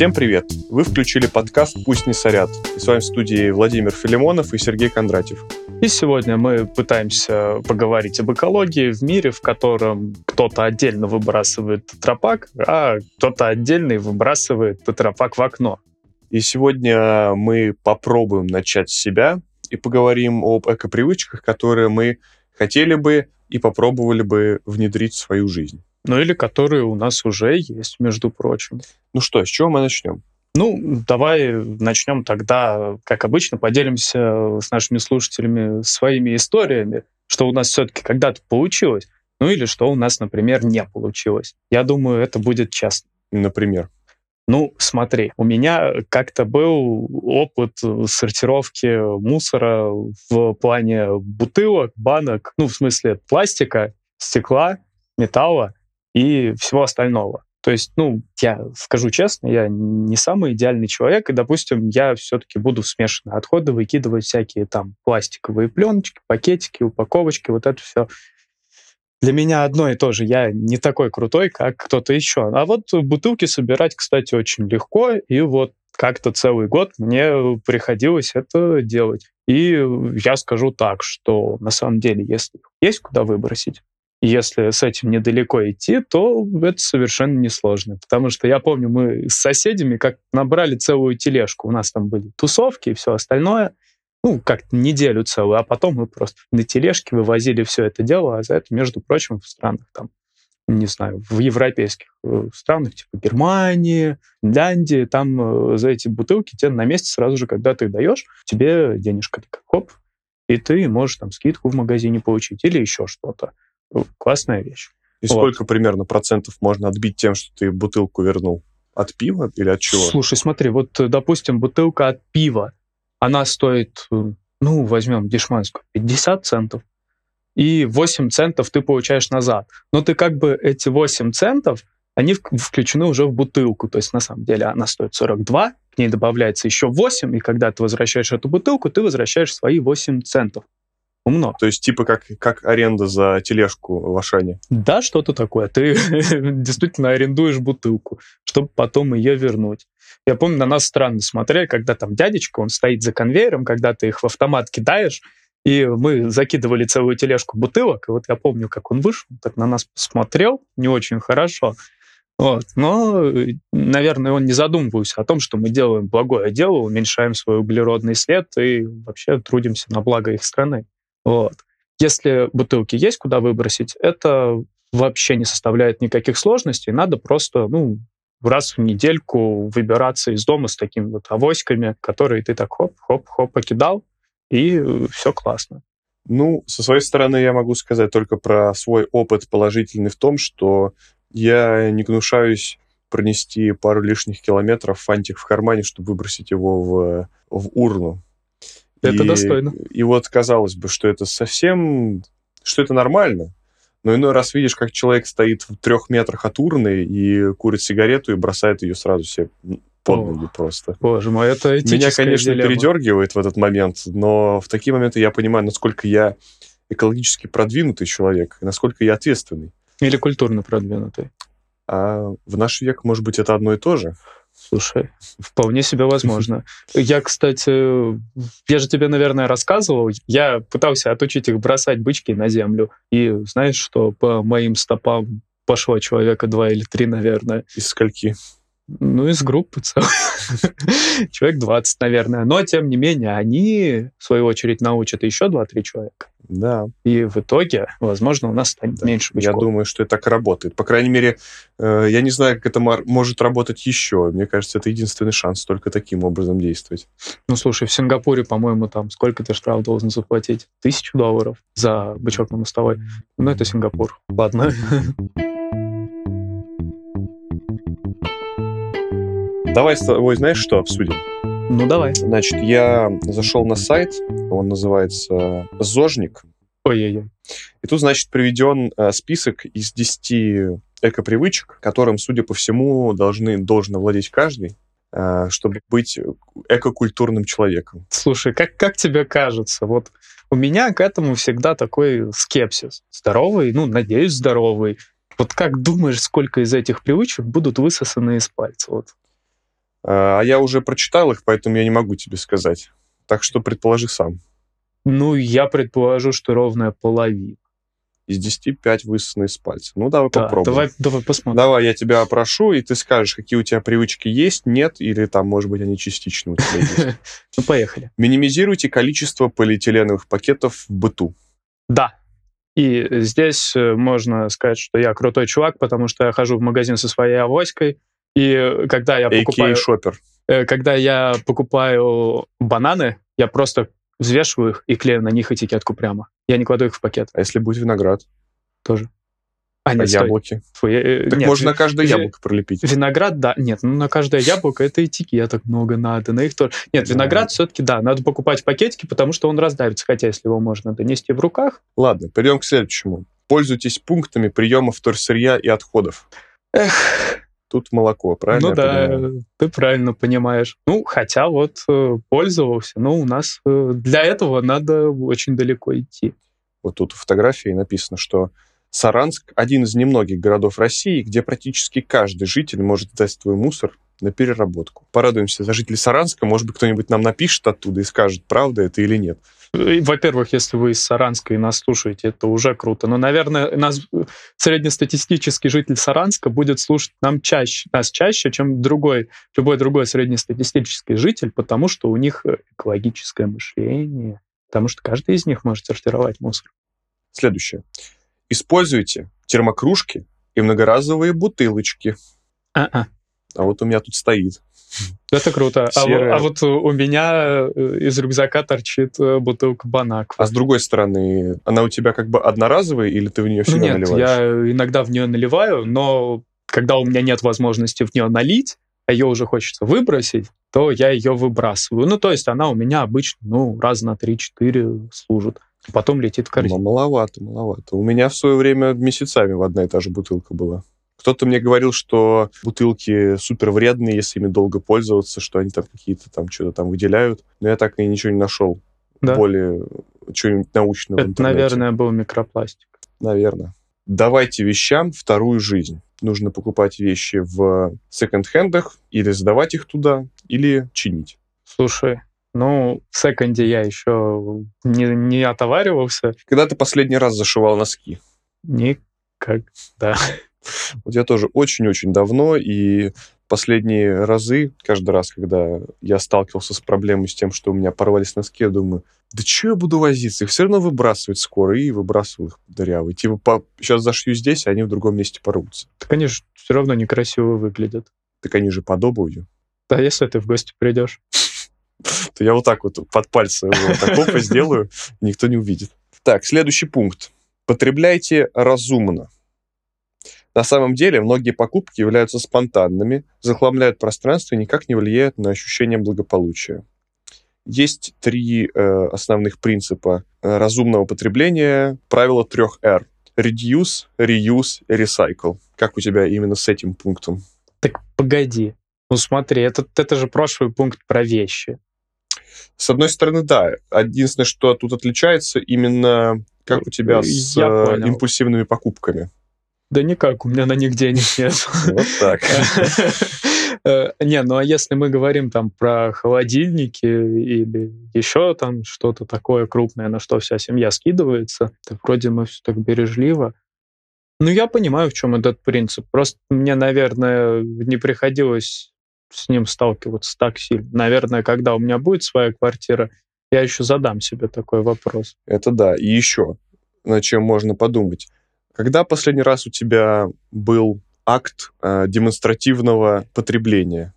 Всем привет! Вы включили подкаст «Пусть не сорят». И с вами в студии Владимир Филимонов и Сергей Кондратьев. И сегодня мы пытаемся поговорить об экологии в мире, в котором кто-то отдельно выбрасывает тетрапак, а кто-то отдельный выбрасывает тетрапак в окно. И сегодня мы попробуем начать с себя и поговорим об экопривычках, которые мы хотели бы и попробовали бы внедрить в свою жизнь. Ну или которые у нас уже есть, между прочим. Ну что, с чего мы начнем? Ну, давай начнем тогда, как обычно, поделимся с нашими слушателями своими историями, что у нас все-таки когда-то получилось, ну или что у нас, например, не получилось. Я думаю, это будет честно. Например? Ну, смотри, у меня как-то был опыт сортировки мусора в плане бутылок, банок, ну, в смысле пластика, стекла, металла и всего остального. То есть, ну, я скажу честно, я не самый идеальный человек, и, допустим, я все-таки буду смешанные отходы выкидывать всякие там пластиковые пленочки, пакетики, упаковочки, вот это все. Для меня одно и то же. Я не такой крутой, как кто-то еще. А вот бутылки собирать, кстати, очень легко, и вот как-то целый год мне приходилось это делать. И я скажу так, что на самом деле, если есть куда выбросить, если с этим недалеко идти, то это совершенно несложно. Потому что я помню, мы с соседями как набрали целую тележку. У нас там были тусовки и все остальное. Ну, как неделю целую, а потом мы просто на тележке вывозили все это дело, а за это, между прочим, в странах там, не знаю, в европейских э, странах, типа Германии, Финляндии, там э, за эти бутылки тебе на месте сразу же, когда ты даешь, тебе денежка такая, хоп, и ты можешь там скидку в магазине получить или еще что-то классная вещь. И вот. сколько примерно процентов можно отбить тем, что ты бутылку вернул? От пива или от чего? Слушай, смотри, вот, допустим, бутылка от пива, она стоит, ну, возьмем дешманскую, 50 центов, и 8 центов ты получаешь назад. Но ты как бы эти 8 центов, они включены уже в бутылку. То есть на самом деле она стоит 42, к ней добавляется еще 8, и когда ты возвращаешь эту бутылку, ты возвращаешь свои 8 центов. Умно. То есть типа как, как аренда за тележку в Ашане? Да, что-то такое. Ты действительно арендуешь бутылку, чтобы потом ее вернуть. Я помню, на нас странно смотрели, когда там дядечка, он стоит за конвейером, когда ты их в автомат кидаешь, и мы закидывали целую тележку бутылок, и вот я помню, как он вышел, так на нас посмотрел, не очень хорошо. Вот. Но, наверное, он не задумывался о том, что мы делаем благое дело, уменьшаем свой углеродный след и вообще трудимся на благо их страны. Вот. Если бутылки есть куда выбросить, это вообще не составляет никаких сложностей. Надо просто, ну, раз в недельку выбираться из дома с такими вот авоськами, которые ты так хоп-хоп-хоп покидал, и все классно. Ну, со своей стороны я могу сказать только про свой опыт положительный в том, что я не гнушаюсь пронести пару лишних километров фантик в кармане, чтобы выбросить его в, в урну. Это и, достойно. И вот казалось бы, что это совсем, что это нормально. Но иной раз видишь, как человек стоит в трех метрах от урны и курит сигарету и бросает ее сразу себе под ноги О, просто. Боже мой, это Меня, конечно, дилемма. передергивает в этот момент, но в такие моменты я понимаю, насколько я экологически продвинутый человек, насколько я ответственный. Или культурно продвинутый. А в наш век, может быть, это одно и то же. Слушай, вполне себе возможно. Я, кстати, я же тебе, наверное, рассказывал, я пытался отучить их бросать бычки на землю. И знаешь, что по моим стопам пошло человека два или три, наверное. Из скольки? Ну, из группы целой. Человек 20, наверное. Но, тем не менее, они, в свою очередь, научат еще 2-3 человека. Да. И в итоге, возможно, у нас станет да. меньше бычков. Я думаю, что это так работает. По крайней мере, э, я не знаю, как это может работать еще. Мне кажется, это единственный шанс только таким образом действовать. Ну, слушай, в Сингапуре, по-моему, там сколько ты штраф должен заплатить? Тысячу долларов за бычок на мостовой. Ну, это Сингапур. Ладно. Давай с тобой, знаешь, что обсудим? Ну, давай. Значит, я зашел на сайт, он называется «Зожник». Ой-ой-ой. И тут, значит, приведен э, список из 10 экопривычек, которым, судя по всему, должны, должен владеть каждый, э, чтобы быть экокультурным человеком. Слушай, как, как тебе кажется, вот у меня к этому всегда такой скепсис. Здоровый, ну, надеюсь, здоровый. Вот как думаешь, сколько из этих привычек будут высосаны из пальца? Вот А я уже прочитал их, поэтому я не могу тебе сказать. Так что предположи сам. Ну, я предположу, что ровная половина. Из 10 5 высосаны из пальца. Ну, давай Да, попробуем. давай, давай посмотрим. Давай, я тебя опрошу, и ты скажешь, какие у тебя привычки есть, нет, или там, может быть, они частично у тебя есть. Ну, поехали. Минимизируйте количество полиэтиленовых пакетов в быту. Да. И здесь э, можно сказать, что я крутой чувак, потому что я хожу в магазин со своей авоськой, и э, когда я покупаю, шопер. э, когда я покупаю бананы, я просто взвешиваю их и клею на них этикетку прямо. Я не кладу их в пакет А если будет виноград? тоже. А, А нет, стой. яблоки? Фу, я, э, Так нет, можно на каждое ви- яблоко пролепить. Виноград, да. Нет, ну на каждое яблоко это этикеток много надо. На их тоже. Нет, Да. виноград все-таки, да, надо покупать в пакетике, потому что он раздавится. Хотя, если его можно донести в руках. Ладно, перейдем к следующему. Пользуйтесь пунктами приема вторсырья и отходов. Эх, Тут молоко, правильно? ну да, понимаю? ты правильно понимаешь. Ну, хотя вот э, пользовался, но у нас э, для этого надо очень далеко идти. Вот тут в фотографии написано, что Саранск – один из немногих городов России, где практически каждый житель может сдать свой мусор на переработку. Порадуемся за жителей Саранска. Может быть, кто-нибудь нам напишет оттуда и скажет, правда это или нет. Во-первых, если вы из Саранска и нас слушаете, это уже круто. Но, наверное, нас среднестатистический житель Саранска будет слушать нам чаще, нас чаще, чем другой, любой другой среднестатистический житель, потому что у них э, экологическое мышление. Потому что каждый из них может сортировать мусор. Следующее. Используйте термокружки и многоразовые бутылочки. А-а. А вот у меня тут стоит. Это круто. А, а вот у меня э, из рюкзака торчит э, бутылка Банак. А с другой стороны, она у тебя как бы одноразовая или ты в нее Ну всегда нет, наливаешь? я иногда в нее наливаю, но когда у меня нет возможности в нее налить, а ее уже хочется выбросить, то я ее выбрасываю. Ну, то есть она у меня обычно, ну, раз на 3-4 служит. Потом летит в Ну, корзину. маловато, маловато. У меня в свое время месяцами в одна и та же бутылка была. Кто-то мне говорил, что бутылки супер вредные, если ими долго пользоваться, что они там какие-то там что-то там выделяют. Но я так и ничего не нашел. Да? Более чего-нибудь научного Это, наверное, был микропластик. Наверное. Давайте вещам вторую жизнь. Нужно покупать вещи в секонд-хендах или сдавать их туда, или чинить. Слушай, ну, в секонде я еще не, не отоваривался. Когда ты последний раз зашивал носки? Никогда. Вот я тоже очень-очень давно, и последние разы, каждый раз, когда я сталкивался с проблемой с тем, что у меня порвались носки, я думаю, да что я буду возиться? Их все равно выбрасывать скоро, и выбрасываю их дырявые. Типа, по... сейчас зашью здесь, а они в другом месте порвутся. Так они же все равно некрасиво выглядят. Так они же под обувью. Да, если ты в гости придешь. То я вот так вот под пальцы вот так опа сделаю, никто не увидит. Так, следующий пункт. Потребляйте разумно. На самом деле, многие покупки являются спонтанными, захламляют пространство и никак не влияют на ощущение благополучия. Есть три э, основных принципа э, разумного потребления. Правило трех R. Reduce, reuse, recycle. Как у тебя именно с этим пунктом? Так погоди. Ну смотри, это, это же прошлый пункт про вещи. С одной стороны, да. Единственное, что тут отличается, именно как у тебя с Я э, понял. импульсивными покупками. Да никак, у меня на них денег нет. Вот так. Э, Не, ну а если мы говорим там про холодильники или еще там что-то такое крупное, на что вся семья скидывается, так вроде мы все так бережливо. Ну, я понимаю, в чем этот принцип. Просто мне, наверное, не приходилось с ним сталкиваться так сильно. Наверное, когда у меня будет своя квартира, я еще задам себе такой вопрос. Это да. И еще, над чем можно подумать. Когда последний раз у тебя был акт э, демонстративного потребления?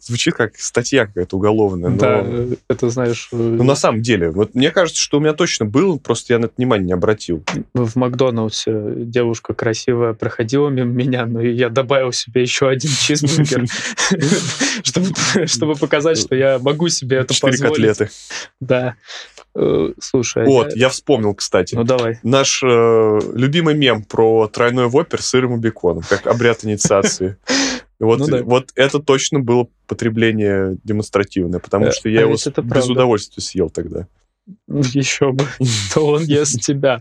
Звучит как статья какая-то уголовная. Но... Да, это знаешь, э, Ну, на самом деле, вот мне кажется, что у меня точно был, просто я на это внимание не обратил. в Макдональдсе девушка красивая проходила мимо меня, но я добавил себе еще один чизбургер, чтобы, показать, что я могу себе это Четыре позволить. котлеты. Да. Э, Слушай, Вот, я- я вспомнил, кстати. ну давай. Наш э, любимый мем про тройной вопер с сыром и беконом, как обряд инициации. Вот, Ну да. вот это точно было потребление демонстративное, потому Э, что я а его это без правда. удовольствия съел тогда. Еще бы, то он ест тебя.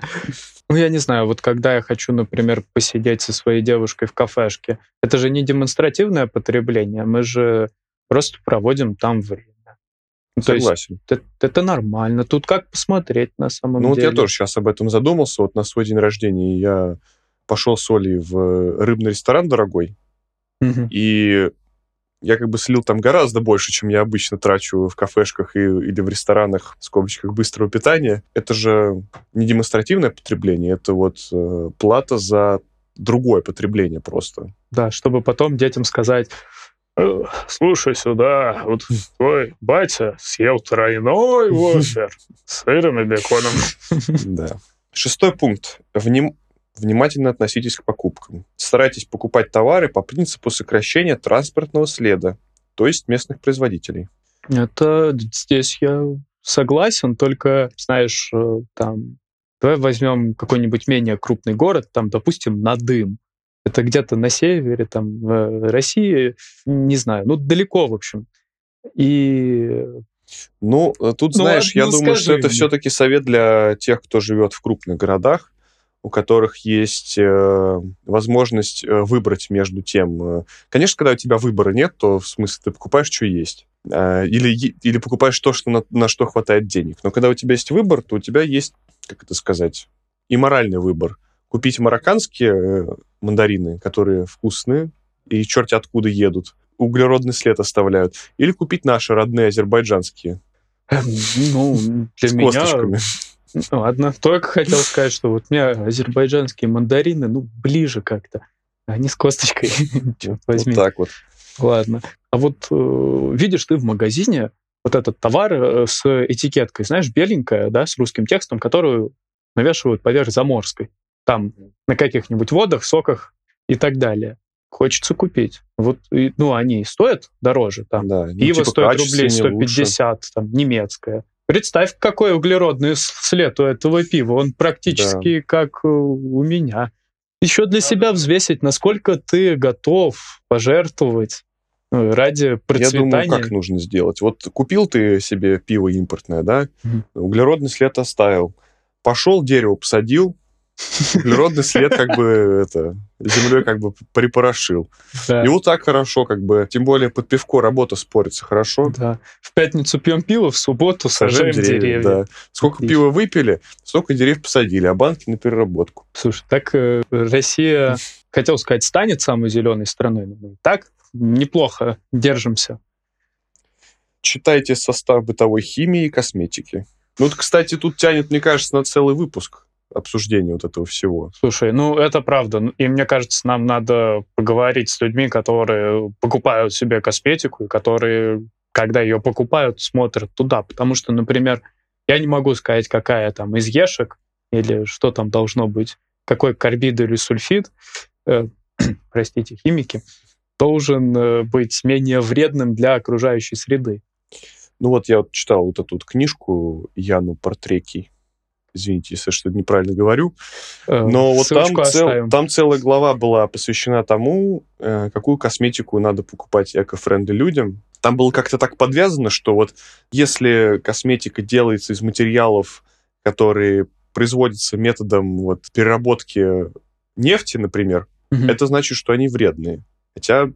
Ну, я не знаю, вот когда я хочу, например, посидеть со своей девушкой в кафешке, это же не демонстративное потребление, мы же просто проводим там время. Ну, то есть Согласен. это, это нормально. Тут как посмотреть на самом Ну вот деле. я тоже сейчас об этом задумался. Вот на свой день рождения я пошел с Олей в рыбный ресторан дорогой, И я как бы слил там гораздо больше, чем я обычно трачу в кафешках и, или в ресторанах, в скобочках, быстрого питания. Это же не демонстративное потребление, это вот э, плата за другое потребление просто. Да, чтобы потом детям сказать, «Э, слушай сюда, вот твой батя съел тройной вафер с сыром и беконом. Да. Шестой пункт. Вним- Внимательно относитесь к покупкам. Старайтесь покупать товары по принципу сокращения транспортного следа, то есть местных производителей. Это здесь я согласен, только, знаешь, э, там, давай возьмем какой-нибудь менее крупный город, там, допустим, Надым. Это где-то на севере, там, в России, не знаю, ну, далеко, в общем. И Ну, э, тут, Ну знаешь, ладно, я ну думаю, что это мне. все-таки совет для тех, кто живет в крупных городах, у которых есть э, возможность э, выбрать между тем. э, Конечно, когда у тебя выбора нет, то в смысле ты покупаешь, что есть. Э, или, или покупаешь то, что на, на что хватает денег. Но когда у тебя есть выбор, то у тебя есть, как это сказать, и моральный выбор. Купить марокканские э, мандарины, которые вкусные и черти откуда едут, углеродный след оставляют, или купить наши родные азербайджанские ну, для с меня... косточками. Ладно, только хотел сказать, что вот мне азербайджанские мандарины, ну, ближе как-то. Они с косточкой, черт возьми. Вот так вот. Ладно. А вот э, видишь ты в магазине вот этот товар э, с этикеткой, знаешь, беленькая, да, с русским текстом, которую навешивают поверх заморской. Там на каких-нибудь водах, соках и так далее. Хочется купить. Вот, и, ну, они стоят дороже. Там Да, ну, Пиво типа стоит рублей качественнее, лучше. 150, там, немецкое. Представь, какой углеродный след у этого пива. Он практически как э, у меня. Еще для себя взвесить, насколько ты готов пожертвовать э, ради Я процветания. думаю, как нужно сделать. Вот купил ты себе пиво импортное, да, Мгм. углеродный след оставил. Пошел, дерево посадил, углеродный след как бы это землей как бы припорошил. Да, И вот так хорошо, как бы, тем более под пивко работа спорится хорошо. да. В пятницу пьем пиво, в субботу сажаем, деревья. да. Сколько Отлично. пива выпили, столько деревьев посадили, а банки на переработку. Слушай, так э, Россия, хотел сказать, станет самой зеленой страной. но так неплохо держимся. Читайте состав бытовой химии и косметики. Ну, вот, кстати, тут тянет, мне кажется, на целый выпуск обсуждения вот этого всего. Слушай, ну это правда. Ну, И мне кажется, нам надо поговорить с людьми, которые покупают себе косметику, и которые, когда ее покупают, смотрят туда. Потому что, например, я не могу сказать, какая там из ешек или что там должно быть, какой карбид или сульфид, э, простите, химики, должен э, быть менее вредным для окружающей среды. Ну вот я вот читал вот эту вот книжку Яну Портреки. Извините, если что-то неправильно говорю. Э, Но вот там, цел- там целая глава была посвящена тому, э, какую косметику надо покупать эко-френды людям. Там было как-то так подвязано, что вот если косметика делается из материалов, которые производятся методом вот, переработки нефти, например, Мгм. это значит, что они вредные. Хотя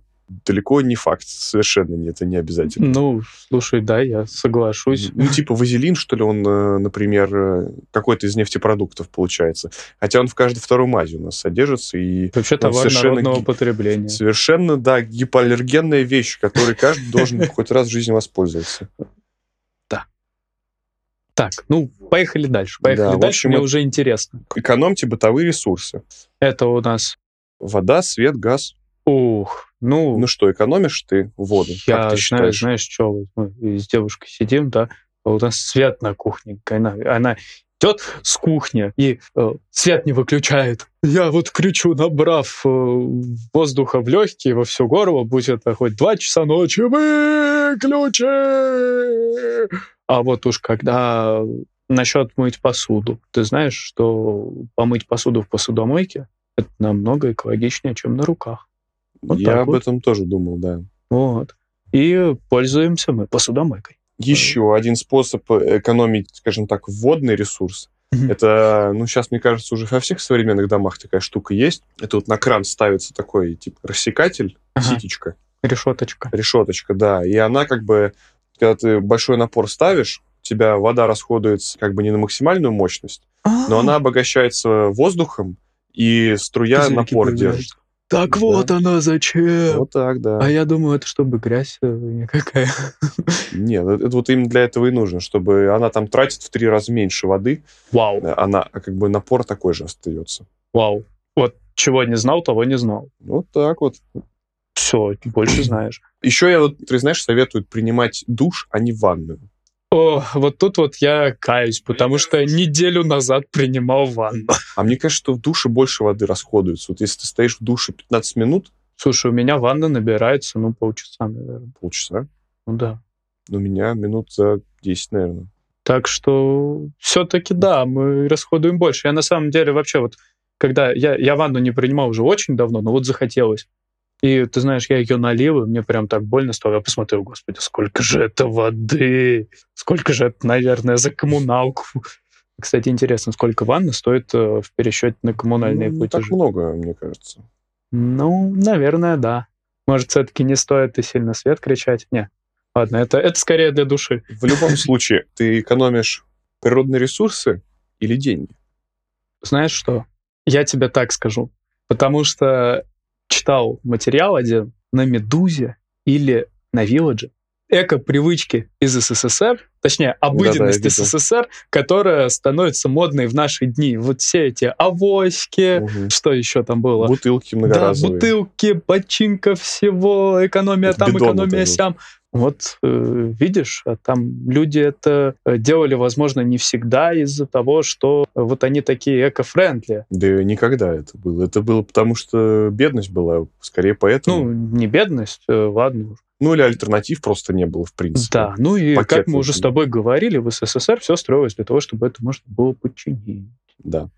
далеко не факт, совершенно не, это не обязательно. Ну, слушай, да, я соглашусь. Ну, типа вазелин, что ли, он, э, например, э, какой-то из нефтепродуктов получается. Хотя он в каждой второй мазе у нас содержится, и Вообще товар совершенно народного потребления. совершенно, да, гипоаллергенная вещь, которой каждый должен хоть раз в жизни воспользоваться. Так, ну, поехали дальше. Поехали Да, дальше, общем, мне уже интересно. Экономьте бытовые ресурсы. Это у нас... Вода, свет, газ. Ух, ну, Ну что, экономишь ты воду? я, как ты знаю, считаешь? знаешь, что, вот мы с девушкой сидим, да, а у нас свет на кухне, она, она идет с кухни и э, свет не выключает. Я вот кричу, набрав э, воздуха в легкие во все горло, будь это хоть два часа ночи, выключи! А вот уж когда насчет мыть посуду, ты знаешь, что помыть посуду в посудомойке это намного экологичнее, чем на руках. Вот Я об вот. этом тоже думал, да. Вот. И пользуемся мы посудомойкой. Еще один способ экономить, скажем так, водный ресурс. Это, ну, сейчас, мне кажется, уже во всех современных домах такая штука есть. Это вот на кран ставится такой, типа, рассекатель, Ага. ситечка. Решеточка. Решеточка, да. И она как бы, когда ты большой напор ставишь, у тебя вода расходуется как бы не на максимальную мощность, но она обогащается воздухом, и струя Пузырьки напор появляются. держит. Так Да. вот она зачем. Вот так, да. А я думаю, это чтобы грязь э, никакая. Нет, это, это вот именно для этого и нужно, чтобы она там тратит в три раза меньше воды, Вау, э, она, а как бы напор такой же остается. вау. Вот чего не знал, того не знал. Вот так вот. Все, больше знаешь. Еще я вот, ты знаешь, советуют принимать душ, а не ванную. О, вот тут вот я каюсь, потому что неделю назад принимал ванну. А мне кажется, что в душе больше воды расходуется. Вот если ты стоишь в душе 15 минут, Слушай, у меня ванна набирается, ну, полчаса, наверное. полчаса, Ну да. у меня минут за 10, наверное. Так что все-таки да, мы расходуем больше. Я на самом деле вообще вот, когда я, я ванну не принимал уже очень давно, но вот захотелось. И ты знаешь, я ее налил, и мне прям так больно стало. Я посмотрел, господи, сколько же это воды! Сколько же это, наверное, за коммуналку? Кстати, интересно, сколько ванна стоит э, в пересчете на коммунальные Ну, не так платежи? много, мне кажется. Ну, наверное, да. Может, все-таки не стоит и сильно свет кричать? Не. Ладно, это, это скорее для души. В любом случае, ты экономишь природные ресурсы или деньги? Знаешь что? Я тебе так скажу. Потому что читал материал один на «Медузе» или на «Вилладже». Эко-привычки из СССР, точнее, обыденность видел. СССР, которая становится модной в наши дни. Вот все эти авоськи, Мгм. что еще там было? Бутылки Да, многоразовые. бутылки, починка всего, экономия Это там, экономия сям. Вот э, видишь, а там люди это э, делали, возможно, не всегда из-за того, что вот они такие эко-френдли. Да никогда это было. Это было потому, что бедность была, скорее Ну, поэтому. не бедность, э, ладно. уж. Ну, или альтернатив просто не было, в принципе. Да, ну и как Пакет мы уже вот. с тобой говорили, в СССР все строилось для того, чтобы это можно было подчинить. Да.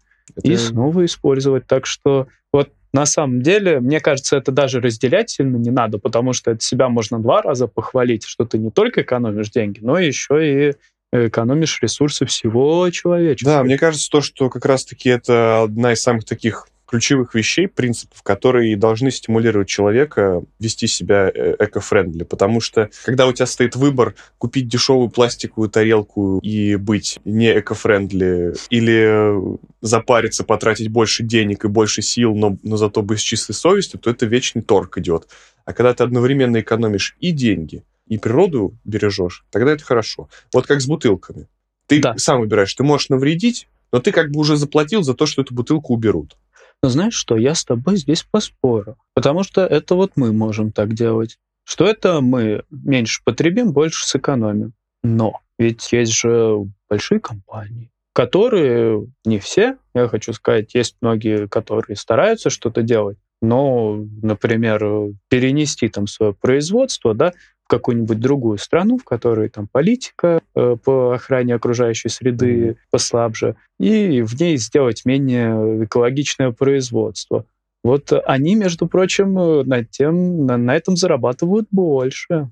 и Это- снова использовать. Так что вот на самом деле, мне кажется, это даже разделять сильно не надо, потому что от себя можно два раза похвалить, что ты не только экономишь деньги, но еще и экономишь ресурсы всего человечества. Да, мне кажется, то, что как раз-таки это одна из самых таких ключевых вещей, принципов, которые должны стимулировать человека вести себя э, эко-френдли. Потому что, когда у тебя стоит выбор купить дешевую пластиковую тарелку и быть не эко-френдли, или запариться, потратить больше денег и больше сил, но, но зато быть с чистой совестью, то это вечный торг идет. А когда ты одновременно экономишь и деньги, и природу бережешь, тогда это хорошо. Вот как с бутылками. Ты Да. сам выбираешь, ты можешь навредить, но ты как бы уже заплатил за то, что эту бутылку уберут. Знаешь что, я с тобой здесь поспорю, потому что это вот мы можем так делать. Что это мы меньше потребим, больше сэкономим. Но ведь есть же большие компании, которые не все, я хочу сказать, есть многие, которые стараются что-то делать, но, например, перенести там свое производство, да, какую-нибудь другую страну, в которой там политика э, по охране окружающей среды послабже, и в ней сделать менее экологичное производство. Вот они, между прочим, э, над тем, на, на этом зарабатывают больше.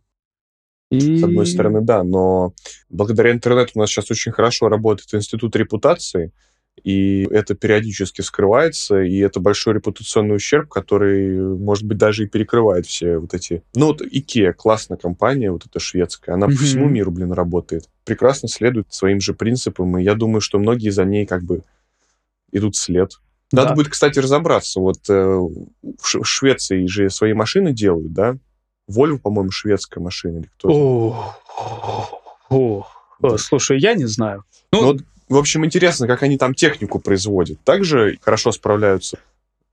И... С одной стороны, да, но благодаря интернету у нас сейчас очень хорошо работает институт репутации, и это периодически вскрывается, и это большой репутационный ущерб, который, может быть, даже и перекрывает все вот эти... Ну, вот IKEA, классная компания, вот эта шведская, она Мгм. по всему миру, блин, работает. Прекрасно следует своим же принципам, и я думаю, что многие за ней как бы идут вслед. Надо Да. будет, кстати, разобраться. Вот э, в Швеции же свои машины делают, да? Volvo, по-моему, шведская машина или кто О, о, Да. о, слушай, я не знаю. Ну, Ну, вот, в общем, интересно, как они там технику производят. Также хорошо справляются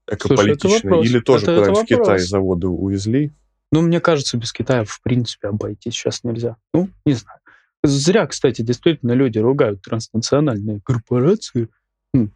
экополитично? вопрос. Или тоже Это- это куда-нибудь в Китай заводы увезли? Ну, мне кажется, без Китая в принципе обойтись сейчас нельзя. Ну, не знаю. Зря, кстати, действительно люди ругают транснациональные корпорации.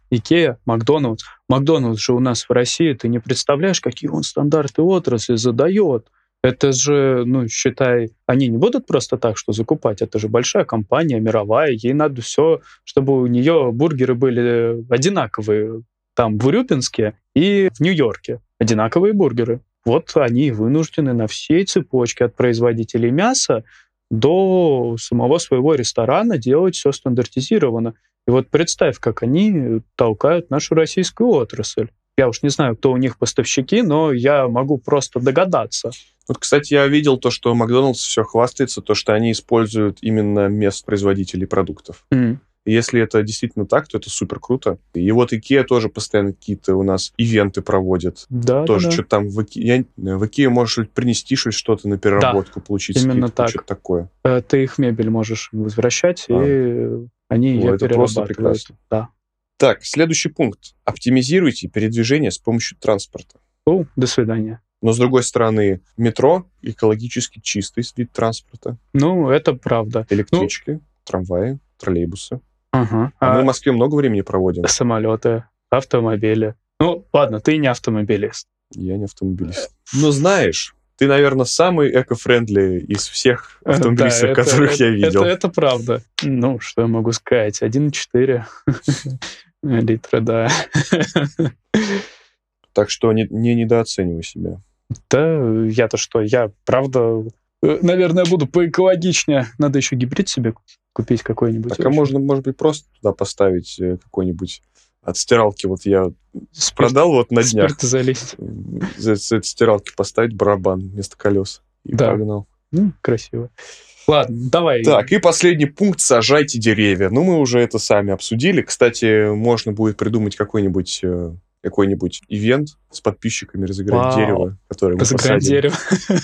Икея, Макдоналдс. Макдоналдс же у нас в России, ты не представляешь, какие он стандарты отрасли задает. Это же, ну, считай, они не будут просто так, что закупать. Это же большая компания, мировая. Ей надо все, чтобы у нее бургеры были одинаковые. Там в Урюпинске и в Нью-Йорке. Одинаковые бургеры. Вот они вынуждены на всей цепочке от производителей мяса до самого своего ресторана делать все стандартизированно. И вот представь, как они толкают нашу российскую отрасль. Я уж не знаю, кто у них поставщики, но я могу просто догадаться. Вот, кстати, я видел то, что Макдоналдс все хвастается, то, что они используют именно мест производителей продуктов. Mm. Если это действительно так, то это супер круто. И вот Икеа тоже постоянно какие-то у нас ивенты проводит. Да, тоже да, да. что-то там в я, в Икеа можешь принести что-то на переработку, получить именно так. что-то такое. Э, Ты их мебель можешь возвращать, А. и они О, ее это просто перерабатывают. прекрасно. Да. Так, следующий пункт. Оптимизируйте передвижение с помощью транспорта. Ну, до свидания. Но, с другой стороны, метро — экологически чистый вид транспорта. Ну, это правда. Электрички, трамваи, троллейбусы. Ага. А, мы А в Москве много времени проводим. самолеты, автомобили. Ну, ладно, ты не автомобилист. Я не автомобилист. Но знаешь, ты, наверное, самый эко-френдли из всех Э, автомобилистов, да, это- которых это- я видел. Это, это правда. Ну, что я могу сказать? 1,4 литра, да. Так что не, не недооценивай себя. Да, я-то что, я, правда, э, наверное, буду поэкологичнее. Надо еще гибрид себе купить какой-нибудь. Так а можно, может быть, просто туда поставить э, какой-нибудь от стиралки. Вот я Спирт- продал вот на днях. спирт залить. М, За, за этой стиралки поставить барабан вместо колес. И Да. погнал. Ну, красиво. Ладно, давай. Так, и последний пункт – сажайте деревья. Ну, мы уже это сами обсудили. Кстати, можно будет придумать какой-нибудь э, какой-нибудь ивент с подписчиками, разыграть Вау. дерево, которое мы Разыграть посадим. дерево.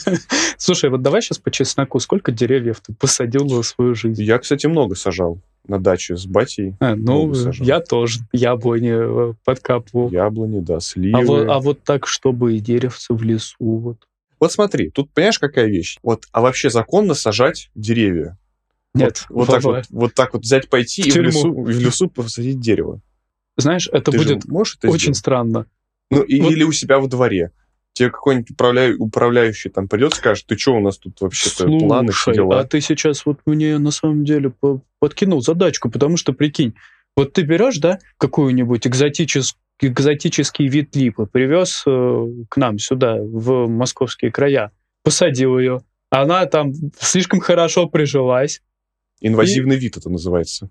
Слушай, вот давай сейчас по чесноку. Сколько деревьев ты посадил за свою жизнь? Я, кстати, много сажал на даче с батей. А, ну, я тоже яблони э, подкапывал. Яблони, да, сливы. А вот, а вот так, чтобы и деревце в лесу. Вот. Вот смотри, тут понимаешь, какая вещь? Вот, а вообще законно сажать деревья? Нет, Вот, вот так вот, вот так вот взять, пойти В и в, лесу, и в лесу посадить дерево. Знаешь, это Ты будет можешь это очень сделать? странно. Ну, и- вот- или у себя во дворе. Тебе какой-нибудь управля- управляющий там придет, скажет, ты что, у нас тут вообще-то планы, Слушай, дела. а ты сейчас вот мне на самом деле по- подкинул задачку, потому что, прикинь, вот ты берешь, да, какую-нибудь экзотическую экзотический вид липы, привез э, к нам сюда, в московские края, посадил ее. Она там слишком хорошо прижилась. Инвазивный вид это называется.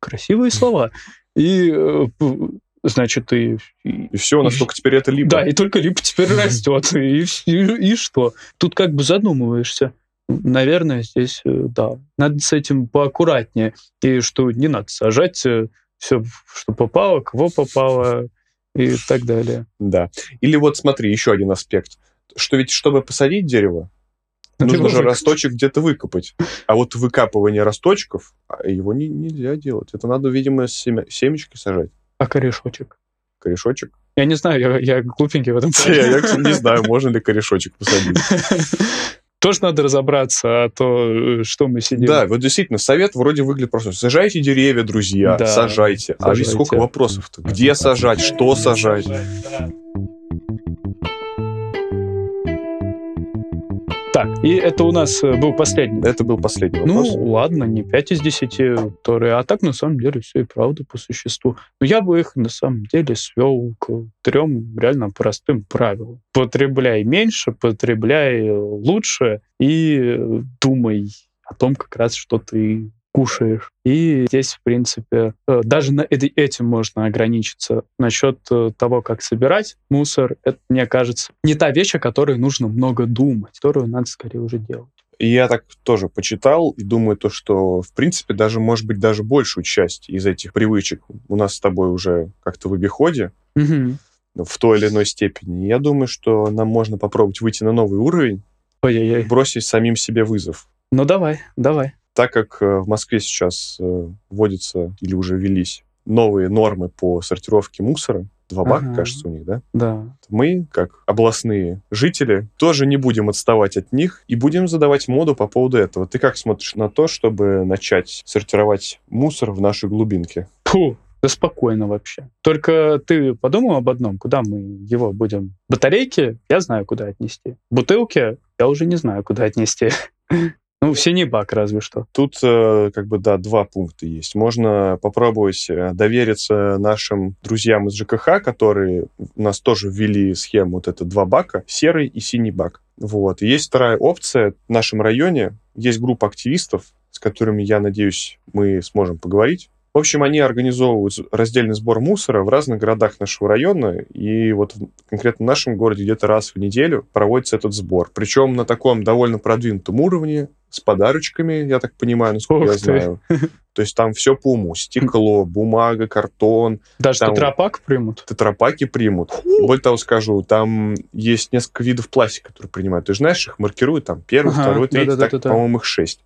Красивые слова. И, э, значит, и, и- И все, у нас И- теперь это либо. Да, и только липа теперь растет. И, и- и что? Тут как бы задумываешься. Наверное, здесь, э, да, надо с этим поаккуратнее. И что не надо сажать все, что попало, кого попало и так далее. Да. Или вот смотри, еще один аспект. Что ведь, чтобы посадить дерево, Надо нужно же выкопать. росточек где-то выкопать. А вот выкапывание росточков, а, его не- нельзя делать. Это надо, видимо, семя- семечки сажать. А корешочек? Корешочек. Я не знаю, я, я глупенький в этом Я, не знаю, можно ли корешочек посадить. Тоже надо разобраться, а то э, что мы сидим. Да, вот действительно, совет вроде выглядит просто. Сажайте деревья, друзья, Да, сажайте. А ведь сажайте. сколько вопросов-то? Где сажать, что сажать? Так, и это у нас э, был последний. Это был последний Ну, вопрос. ладно, не 5 из 10, которые, а так на самом деле все и правда по существу. Но я бы их на самом деле свел к трем реально простым правилам. Потребляй меньше, потребляй лучше и э, думай о том, как раз, что ты кушаешь. И здесь, в принципе, э, даже на эти- этим можно ограничиться. Насчет э, того, как собирать мусор, это, мне кажется, не та вещь, о которой нужно много думать, которую надо скорее уже делать. И я так тоже почитал и думаю то, что, в принципе, даже, может быть, даже большую часть из этих привычек у нас с тобой уже как-то в обиходе, Мгм. в той или иной степени. Я думаю, что нам можно попробовать выйти на новый уровень, Ой-ой-ой. бросить самим себе вызов. Ну давай, давай. Так как э, в Москве сейчас э, вводятся или уже велись новые нормы по сортировке мусора, два бака, Ага. кажется, у них, да? Да. Мы, как областные жители, тоже не будем отставать от них и будем задавать моду по поводу этого. Ты как смотришь на то, чтобы начать сортировать мусор в нашей глубинке? Фу, да спокойно вообще. Только ты подумал об одном, куда мы его будем? Батарейки я знаю, куда отнести. Бутылки я уже не знаю, куда отнести. Ну, в синий бак разве что. Тут, э, как бы, да, два пункта есть. Можно попробовать э, довериться нашим друзьям из ЖКХ, которые у нас тоже ввели схему вот это два бака, серый и синий бак. Вот. И есть вторая опция. В нашем районе есть группа активистов, с которыми, я надеюсь, мы сможем поговорить В общем, они организовывают раздельный сбор мусора в разных городах нашего района, и вот конкретно в нашем городе где-то раз в неделю проводится этот сбор. Причем на таком довольно продвинутом уровне, с подарочками, я так понимаю, насколько Ух я ты. знаю. То есть там все по уму. Стекло, бумага, картон. Даже там... тетрапак примут? Тетрапаки примут. Более того скажу, там есть несколько видов пластика, которые принимают. Ты же знаешь, их маркируют там первый, ага, второй, третий, да, да, так, да, да. по-моему, их шесть.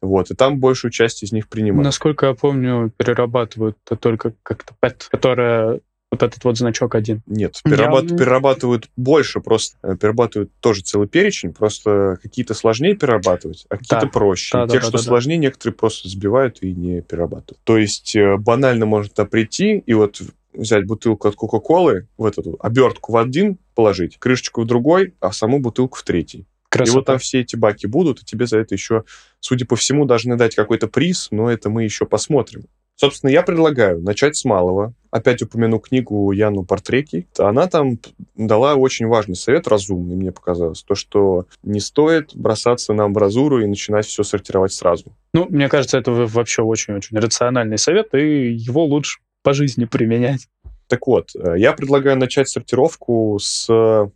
Вот, и там большую часть из них принимают. Насколько я помню, перерабатывают только как-то PET, которая вот этот вот значок один. Нет, перерабат... Я... перерабатывают больше, просто э, перерабатывают тоже целый перечень, просто какие-то сложнее перерабатывать, а какие-то да. проще. Да, Те, да, что да, сложнее, да. некоторые просто сбивают и не перерабатывают. То есть э, банально можно прийти и вот взять бутылку от Кока-Колы, в эту обертку в один положить, крышечку в другой, а саму бутылку в третий. Красота. И вот там все эти баки будут, и тебе за это еще, судя по всему, должны дать какой-то приз, но это мы еще посмотрим. Собственно, я предлагаю начать с малого. Опять упомяну книгу Яну Портреки. Она там дала очень важный совет, разумный, мне показалось. То, что не стоит бросаться на амбразуру и начинать все сортировать сразу. Ну, мне кажется, это вообще очень-очень рациональный совет, и его лучше по жизни применять. Так вот, э, я предлагаю начать сортировку с... Э,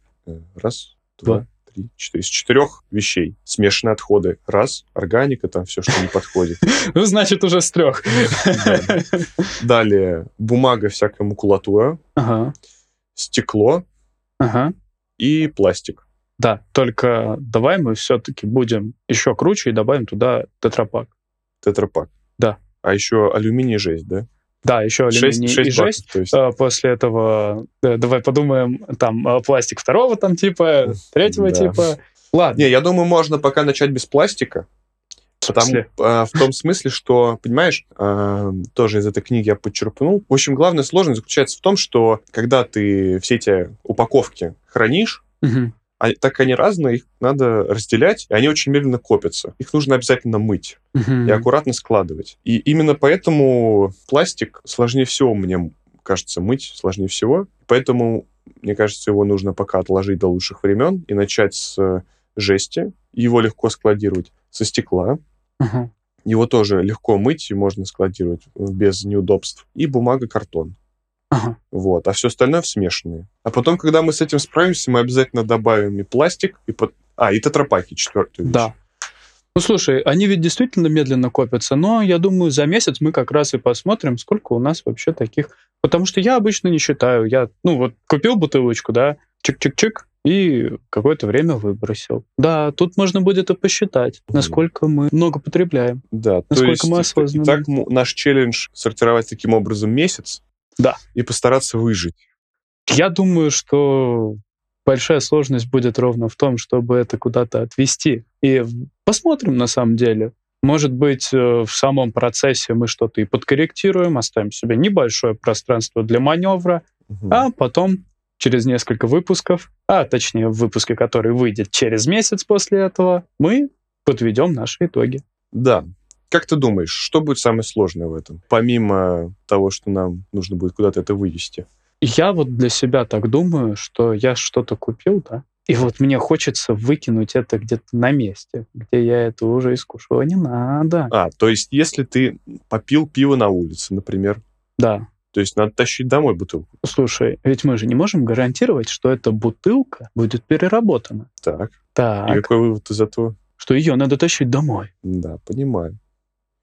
раз, два, два три, четыре. Из четырех вещей. Смешанные отходы. Раз. Органика, там все, что не подходит. Ну, значит, уже с трех. Далее бумага, всякая макулатура. Стекло. И пластик. Да, только давай мы все-таки будем еще круче и добавим туда тетрапак. Тетрапак. Да. А еще алюминий жесть, да? Да, еще алюминий 6, 6 и жесть. Баксов, есть. А, после этого да, давай подумаем, там а, пластик второго там типа, третьего да. типа. Ладно. Не, я думаю, можно пока начать без пластика. Потому, э, в том смысле, что, понимаешь, э, тоже из этой книги я подчерпнул. В общем, главная сложность заключается в том, что когда ты все эти упаковки хранишь, угу а, так они разные, их надо разделять, и они очень медленно копятся. Их нужно обязательно мыть uh-huh. и аккуратно складывать. И именно поэтому пластик сложнее всего, мне кажется, мыть сложнее всего. Поэтому, мне кажется, его нужно пока отложить до лучших времен и начать с жести. Его легко складировать со стекла. Uh-huh. Его тоже легко мыть и можно складировать без неудобств. И бумага, картон. Ага. Вот, а все остальное в смешанные. А потом, когда мы с этим справимся, мы обязательно добавим и пластик, и под... а, и тетрапаки, четвертую вещь. Да. Ну, слушай, они ведь действительно медленно копятся, но я думаю, за месяц мы как раз и посмотрим, сколько у нас вообще таких. Потому что я обычно не считаю. Я, ну, вот купил бутылочку, да, чик-чик-чик, и какое-то время выбросил. Да, тут можно будет и посчитать, насколько мы много потребляем. Да, насколько то есть, мы осознанно. Так наш челлендж сортировать таким образом месяц, да. И постараться выжить. Я думаю, что большая сложность будет ровно в том, чтобы это куда-то отвести. И посмотрим на самом деле. Может быть, э, в самом процессе мы что-то и подкорректируем, оставим себе небольшое пространство для маневра, угу. а потом через несколько выпусков, а точнее в выпуске, который выйдет через месяц после этого, мы подведем наши итоги. Да, как ты думаешь, что будет самое сложное в этом, помимо того, что нам нужно будет куда-то это вывести? Я вот для себя так думаю, что я что-то купил, да, и вот мне хочется выкинуть это где-то на месте, где я это уже искушал. Не надо. А, то есть если ты попил пиво на улице, например. Да. То есть надо тащить домой бутылку. Слушай, ведь мы же не можем гарантировать, что эта бутылка будет переработана. Так. Так. И какой вывод из этого? Что ее надо тащить домой. Да, понимаю.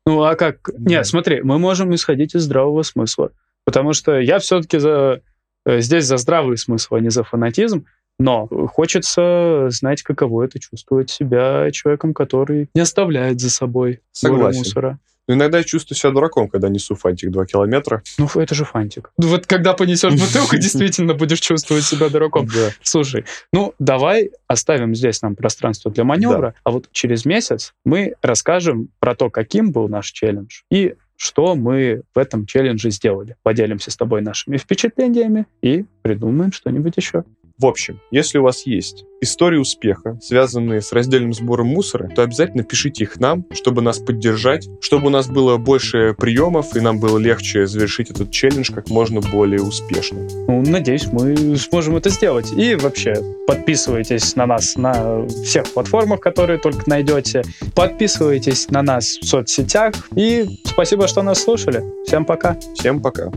Ну, а как? Нет, смотри, мы можем исходить из здравого смысла. Потому что я все-таки за, э, здесь за здравый смысл, а не за фанатизм. Но хочется знать, каково это чувствовать себя человеком, который не оставляет за собой Согласен. мусора. Но иногда я чувствую себя дураком, когда несу фантик 2 километра. Ну, это же фантик. Ну, вот когда понесешь бутылку, действительно будешь чувствовать себя дураком. Да. Слушай, ну, давай оставим здесь нам пространство для маневра, да. а вот через месяц мы расскажем про то, каким был наш челлендж и что мы в этом челлендже сделали. Поделимся с тобой нашими впечатлениями и придумаем что-нибудь еще. В общем, если у вас есть истории успеха, связанные с раздельным сбором мусора, то обязательно пишите их нам, чтобы нас поддержать, чтобы у нас было больше приемов, и нам было легче завершить этот челлендж как можно более успешно. Ну, надеюсь, мы сможем это сделать. И вообще, подписывайтесь на нас на всех платформах, которые только найдете. Подписывайтесь на нас в соцсетях. И спасибо, что нас слушали. Всем пока. Всем пока.